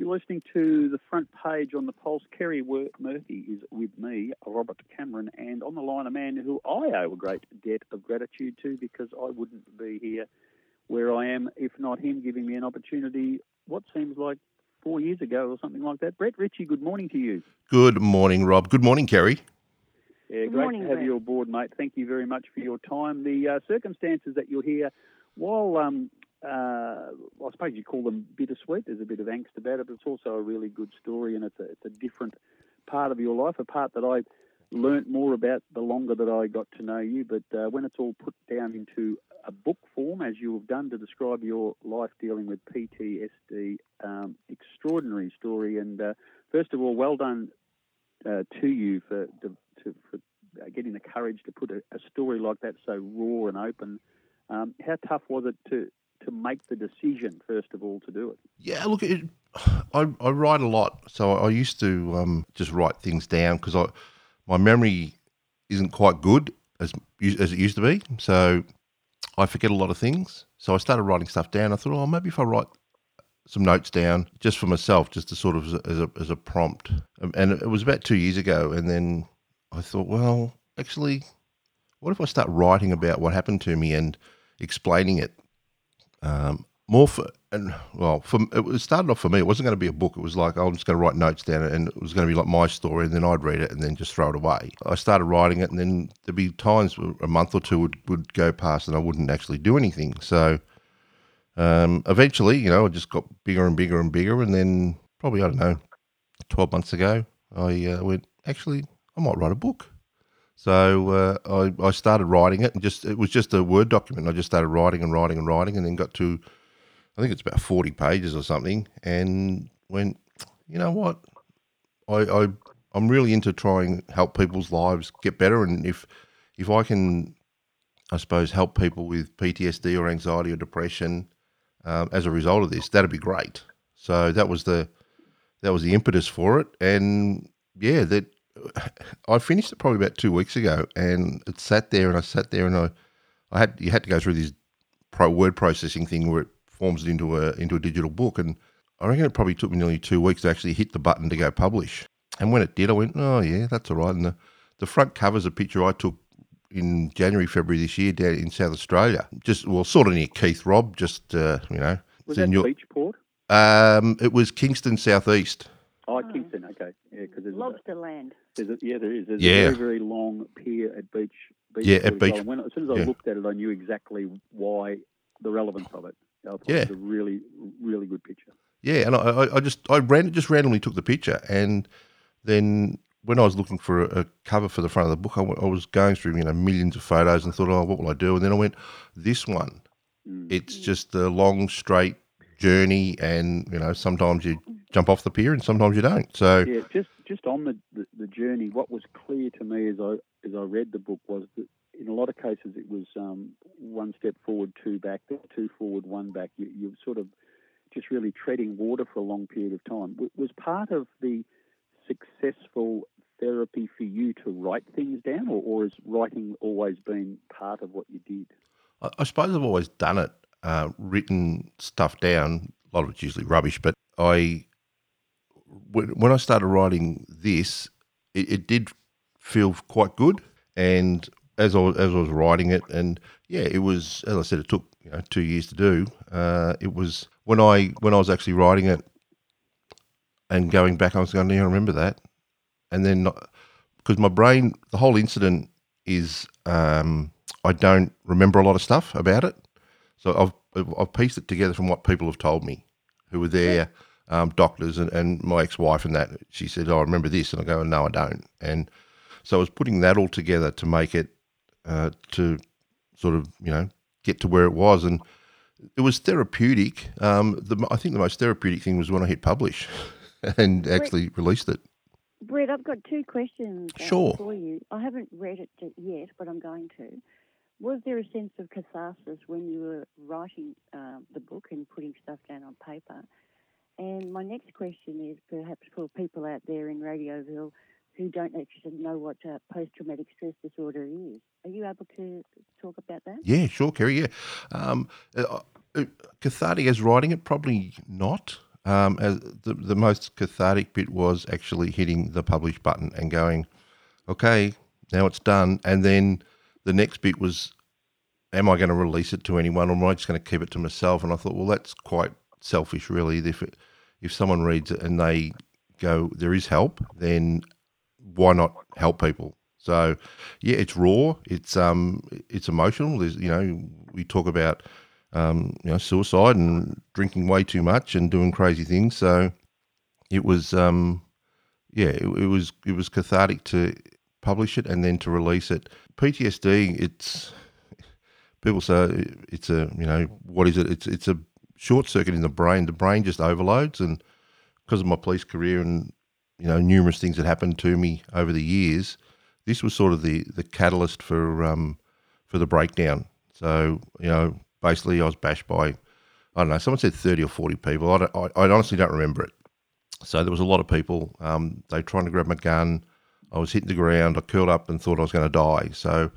You're listening to the front page on the Pulse. Kerry Work Murphy is with me, Robert Cameron, and on the line a man who I owe a great debt of gratitude to because I wouldn't be here where I am if not him giving me an opportunity, what seems like four years ago or something like that. Brett Ritchie, good morning to you. Good morning, Rob. Good morning, Kerry. Yeah, Good great morning, to have Brett. you aboard, mate. Thank you very much for your time. The uh, circumstances that you're here, while um, uh, I suppose you call them bittersweet, there's a bit of angst about it, but it's also a really good story, and it's a, it's a different part of your life, a part that I learnt more about the longer that I got to know you. But uh, when it's all put down into a book form, as you have done to describe your life dealing with PTSD, um, extraordinary story. And uh, first of all, well done uh, to you for, to, to, for uh, getting the courage to put a, a story like that so raw and open. Um, how tough was it to to make the decision first of all to do it? Yeah, look, it, I, I write a lot, so I used to um, just write things down because I my memory isn't quite good as as it used to be, so I forget a lot of things. So I started writing stuff down. I thought, oh, maybe if I write some notes down just for myself, just to sort of as a, as a, prompt. Um, And it was about two years ago, and then I thought, well, actually, what if I start writing about what happened to me and explaining it um, more for and well, for it started off for me. It wasn't going to be a book. It was like I'm just going to write notes down, and it was going to be like my story, and then I'd read it and then just throw it away. I started writing it, and then there'd be times a month or two would, would go past, and I wouldn't actually do anything. So um, eventually, you know, it just got bigger and bigger and bigger, and then probably I don't know, twelve months ago, I uh, went actually I might write a book. So uh, I, I started writing it, and just it was just a word document. I just started writing and writing and writing, and then got to I think it's about forty pages or something, and went, you know what, I, I I'm really into trying help people's lives get better, and if if I can, I suppose help people with PTSD or anxiety or depression um, as a result of this, that'd be great. So that was the that was the impetus for it, and yeah, that I finished it probably about two weeks ago, and it sat there, and I sat there, and I, I had you had to go through this pro word processing thing where it forms it into a into a digital book, and I reckon it probably took me nearly two weeks to actually hit the button to go publish. And when it did, I went, oh yeah, that's all right. And the, the front cover's a picture I took in January, February this year down in South Australia, just well, sort of near Keith Rob, just uh, you know. Was that in your- Beachport? um, it was Kingston Southeast. Oh, Kingston. Okay, yeah, because there's, a, Lobster land. there's a, yeah, there is. There's Yeah. a very very long pier at Beach. Beach Yeah, at. Beach- When, as soon as I yeah. looked at it, I knew exactly why the relevance of it. Yeah. it was a really really good picture. Yeah, and I, I, I just I ran just randomly took the picture, and then when I was looking for a, a cover for the front of the book, I, went- I was going through you know millions of photos and thought, oh, what will I do? And then I went, this one. Mm. It's just a long straight journey, and you know sometimes you jump off the pier and sometimes you don't. So Yeah, just just on the, the, the journey, what was clear to me as I as I read the book was that in a lot of cases it was um, one step forward, two back, two forward, one back. You, you're sort of just really treading water for a long period of time. W- was part of the successful therapy for you to write things down, or, or has writing always been part of what you did? I, I suppose I've always done it, uh, written stuff down. A lot of it's usually rubbish, but I when, I started writing this, it, it did feel quite good. And as I as I was writing it, and yeah, it was as I said, it took you know two years to do. Uh, it was when I when I was actually writing it and going back, I was going, yeah, I remember that, and then because my brain, the whole incident is um, I don't remember a lot of stuff about it. So I've I've pieced it together from what people have told me who were there, um, doctors and, and my ex wife and that. She said, "Oh, I remember this," and I go, "No, I don't." And so I was putting that all together to make it uh, to sort of you know get to where it was, and it was therapeutic. Um, the, I think the most therapeutic thing was when I hit publish and actually released it. Brett, I've got two questions uh, Sure. for you. I haven't read it yet, but I'm going to. Was there a sense of catharsis when you were writing uh, the book and putting stuff down on paper? And my next question is perhaps for people out there in Radioville who don't actually know what uh, post traumatic stress disorder is. Are you able to talk about that? Yeah, sure, Kerry. Yeah, um, uh, uh, cathartic as writing it, probably not. um, the the most cathartic bit was actually hitting the publish button and going, okay, now it's done. And then the next bit was, am I going to release it to anyone, or am I just going to keep it to myself? And I thought, well, that's quite selfish, really. If it, if someone reads it and they go, there is help, then why not help people? So, yeah, it's raw. It's um, it's emotional. There's, you know, we talk about, um, you know, suicide and drinking way too much and doing crazy things. So, it was, um, yeah, it, it was it was cathartic to publish it and then to release it. PTSD, it's people say it's a you know what is it? It's it's a short circuit in the brain. The brain just overloads, and because of my police career and you know numerous things that happened to me over the years, this was sort of the the catalyst for um, for the breakdown. So you know, basically, I was bashed by I don't know. Someone said thirty or forty people. I, I, I honestly don't remember it. So there was a lot of people. Um, they trying to grab my gun. I was hitting the ground. I curled up and thought I was going to die. So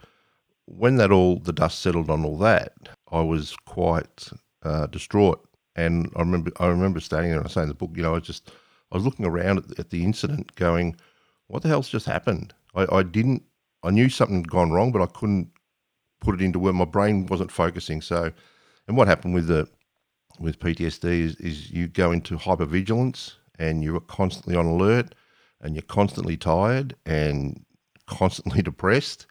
when that all the dust settled on all that, I was quite uh, distraught. And I remember I remember standing there and saying in the book, you know, I was just I was looking around at, at the incident, going, "What the hell's just happened?" I, I didn't. I knew something had gone wrong, but I couldn't put it into where my brain wasn't focusing. So, and what happened with the with PTSD is, is you go into hypervigilance and you're constantly on alert and you're constantly tired and constantly depressed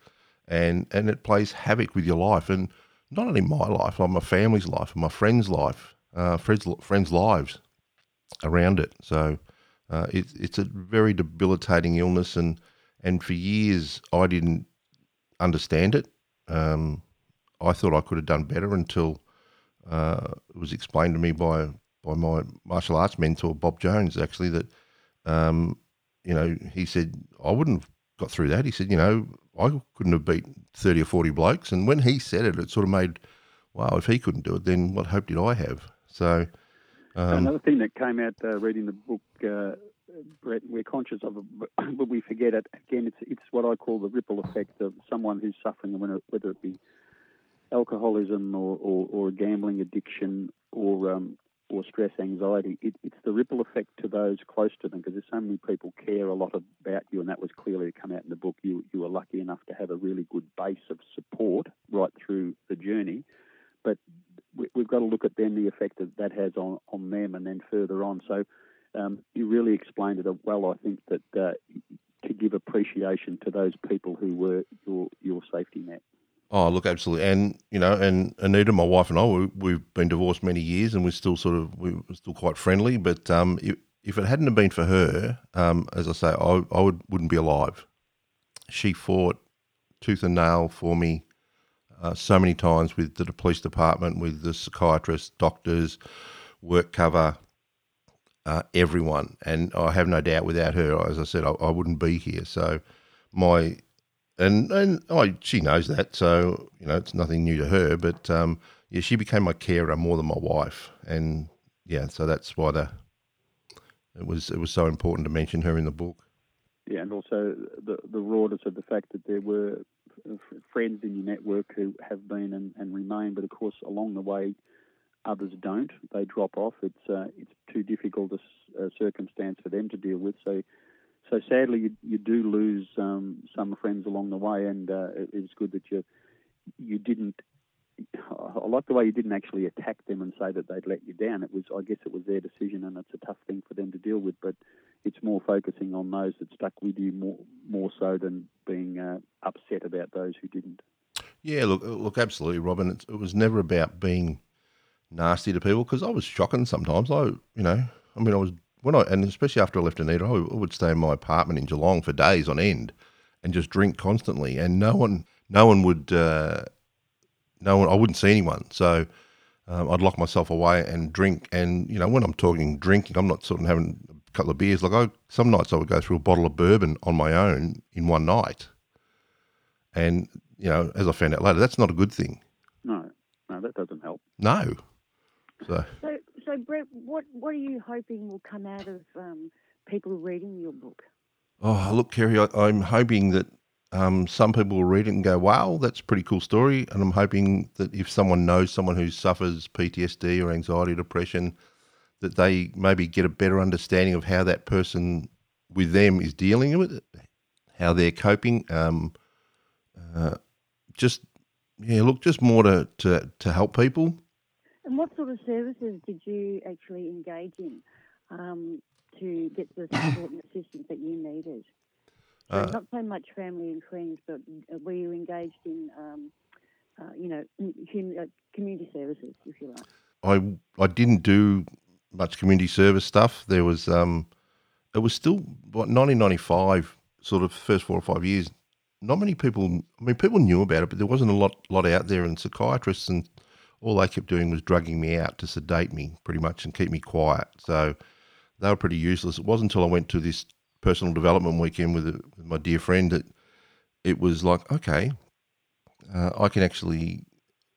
and and it plays havoc with your life and not only my life, like my family's life and my friends' life, uh, friends friends' lives around it. So uh, it, it's a very debilitating illness and and for years, I didn't understand it. Um, I thought I could have done better until uh, it was explained to me by by my martial arts mentor Bob Jones. Actually, that um, you know, he said I wouldn't have got through that. He said, you know, I couldn't have beat thirty or forty blokes. And when he said it, it sort of made, wow, if he couldn't do it, then what hope did I have? So. Um, Another thing that came out uh, reading the book uh, Brett, we're conscious of it, but we forget it. Again, it's it's what I call the ripple effect of someone who's suffering, whether it be alcoholism or, or, or a gambling addiction or um, or stress anxiety. It, it's the ripple effect to those close to them because there's so many people care a lot about you, and that was clearly come out in the book. You you were lucky enough to have a really good base of support right through the journey, but we, we've got to look at then the effect that that has on on them, and then further on. So um, you really explained it well. I think that uh, to give appreciation to those people who were your your safety net. Oh, look, absolutely, and you know, and Anita, my wife, and I, we, have been divorced many years, and we're still sort of we're still quite friendly. But um, if, if it hadn't have been for her, um, as I say, I, I would wouldn't be alive. She fought tooth and nail for me uh, so many times with the police department, with the psychiatrists, doctors, work cover, uh, everyone. And I have no doubt without her, as I said, I, I wouldn't be here. So my and and I, she knows that, so you know it's nothing new to her. But um, yeah, she became my carer more than my wife, and yeah, so that's why the it was it was so important to mention her in the book. Yeah, and also the the rawness of the fact that there were friends in your network who have been and, and remain, but of course along the way Others don't; they drop off. It's uh, it's too difficult a, a, circumstance for them to deal with. So, so sadly, you, you do lose um, some friends along the way, and uh, it, it's good that you you didn't. I like the way you didn't actually attack them and say that they'd let you down. It was, I guess, it was their decision, and it's a tough thing for them to deal with. But it's more focusing on those that stuck with you more more so than being uh, upset about those who didn't. Yeah, look, look, absolutely, Robin. It was never about being nasty to people because I was shocking sometimes. I, you know, I mean, I was when I and especially after I left Anita, I would stay in my apartment in Geelong for days on end and just drink constantly, and no one, no one would, uh, no one, I wouldn't see anyone, so. Um, I'd lock myself away and drink, and you know when I'm talking drinking, I'm not sort of having a couple of beers. Like I, some nights I would go through a bottle of bourbon on my own in one night, and you know as I found out later, that's not a good thing. No, no, that doesn't help. No, so, so, so Brett, what what are you hoping will come out of um, people reading your book? Oh, look, Kerry, I, am hoping that um, some people will read it and go, "Wow, that's a pretty cool story." And I'm hoping that if someone knows someone who suffers PTSD or anxiety, depression, that they maybe get a better understanding of how that person with them is dealing with it, how they're coping. Um, uh, just yeah, look, just more to, to, to help people. And what sort of services did you actually engage in um, to get the support and assistance that you needed? So Uh, not so much family and friends, but were you engaged in, um, uh, you know, uh, community services, if you like? I I didn't do much community service stuff. There was um, it was still what 1995, sort of first four or five years. Not many people. I mean, people knew about it, but there wasn't a lot lot out there. And psychiatrists and all they kept doing was drugging me out to sedate me, pretty much, and keep me quiet. So they were pretty useless. It wasn't until I went to this personal development weekend with, with my dear friend that it was like, okay, uh, I can actually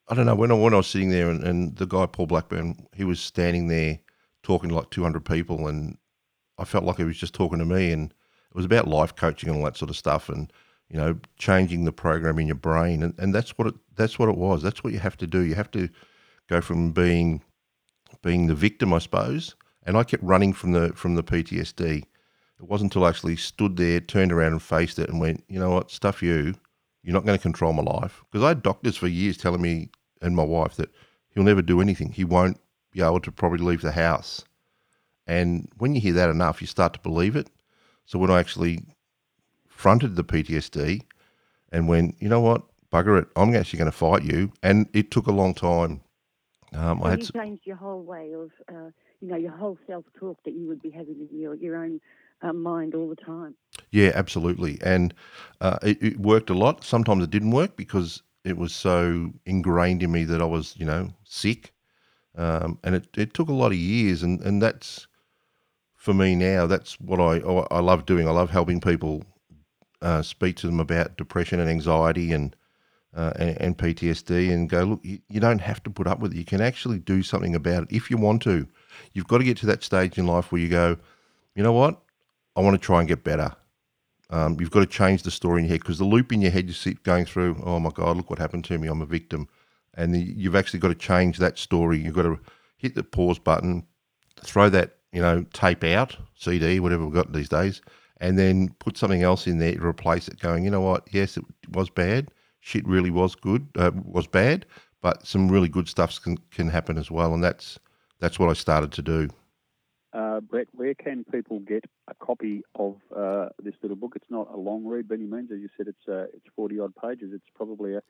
I don't know when I when I was sitting there and, and the guy Paul Blackburn he was standing there talking to like 200 people and I felt like he was just talking to me and it was about life coaching and all that sort of stuff and you know changing the program in your brain and, and that's what it that's what it was that's what you have to do you have to go from being being the victim I suppose and I kept running from the from the PTSD it wasn't until I actually stood there turned around and faced it and went you know what stuff you you're not going to control my life. Because I had doctors for years telling me and my wife that he'll never do anything. He won't be able to probably leave the house. And when you hear that enough, you start to believe it. So when I actually fronted the PTSD and went, you know what, bugger it, I'm actually going to fight you. And it took a long time. Um, So I had you changed your whole way of, uh, you know, your whole self-talk that you would be having in your, your own uh, mind all the time. Yeah, absolutely. And uh, it, it worked a lot. Sometimes it didn't work because it was so ingrained in me that I was, you know, sick. Um, and it, it took a lot of years. And, and that's, for me now, that's what I, I love doing. I love helping people uh, speak to them about depression and anxiety and, uh, and, and PTSD and go, look, you, you don't have to put up with it. You can actually do something about it if you want to. You've got to get to that stage in life where you go, you know what? I want to try and get better. Um, you've got to change the story in your head because the loop in your head you keep going through. Oh my God, look what happened to me. I'm a victim, and the, you've actually got to change that story. You've got to hit the pause button, throw that you know tape out, CD, whatever we've got these days, and then put something else in there to replace it. Going, you know what? Yes, it was bad. Shit really was good. Uh, was bad, but some really good stuff can can happen as well, and that's that's what I started to do. Uh, Brett, where can people get a copy of uh, this little book? It's not a long read by any means. As you said, it's uh, it's forty odd pages. It's probably a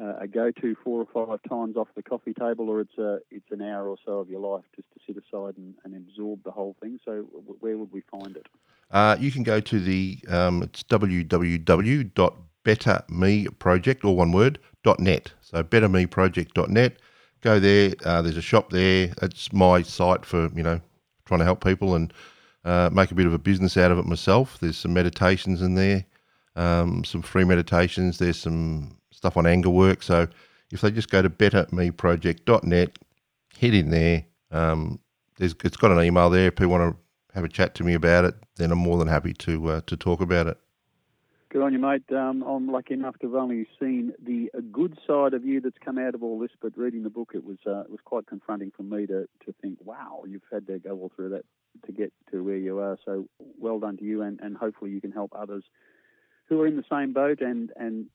uh, a go to four or five times off the coffee table, or it's a it's an hour or so of your life just to sit aside and, and absorb the whole thing. So, where would we find it? Uh, you can go to the um, it's www.bettermeproject or one word net. So bettermeproject.net. Go there. Uh, there's a shop there. It's my site for you know trying to help people and uh, make a bit of a business out of it myself. There's some meditations in there, um, some free meditations. There's some stuff on anger work. So if they just go to bettermeproject.net, head in there. Um, it's got an email there. If people want to have a chat to me about it, then I'm more than happy to uh, to talk about it. Good on you, mate. Um, I'm lucky enough to have only seen the good side of you that's come out of all this, but reading the book, it was uh, it was quite confronting for me to, to think, wow, you've had to go all through that to get to where you are. So well done to you, and, and hopefully you can help others who are in the same boat. And, and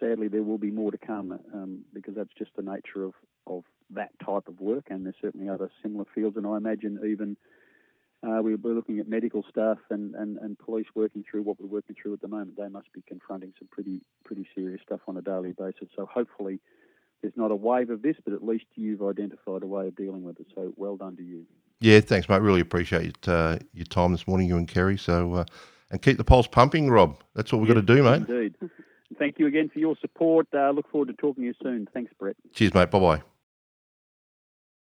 sadly, there will be more to come um, because that's just the nature of, of that type of work. And there's certainly other similar fields, and I imagine even uh, we we're looking at medical staff and, and, and police working through what we're working through at the moment. They must be confronting some pretty pretty serious stuff on a daily basis. So hopefully there's not a wave of this, but at least you've identified a way of dealing with it. So well done to you. Yeah, thanks, mate. Really appreciate uh, your time this morning, you and Kerry. So, uh, and keep the pulse pumping, Rob. That's what we've got to do, mate. Indeed. Thank you again for your support. Uh, look forward to talking to you soon. Thanks, Brett. Cheers, mate. Bye bye.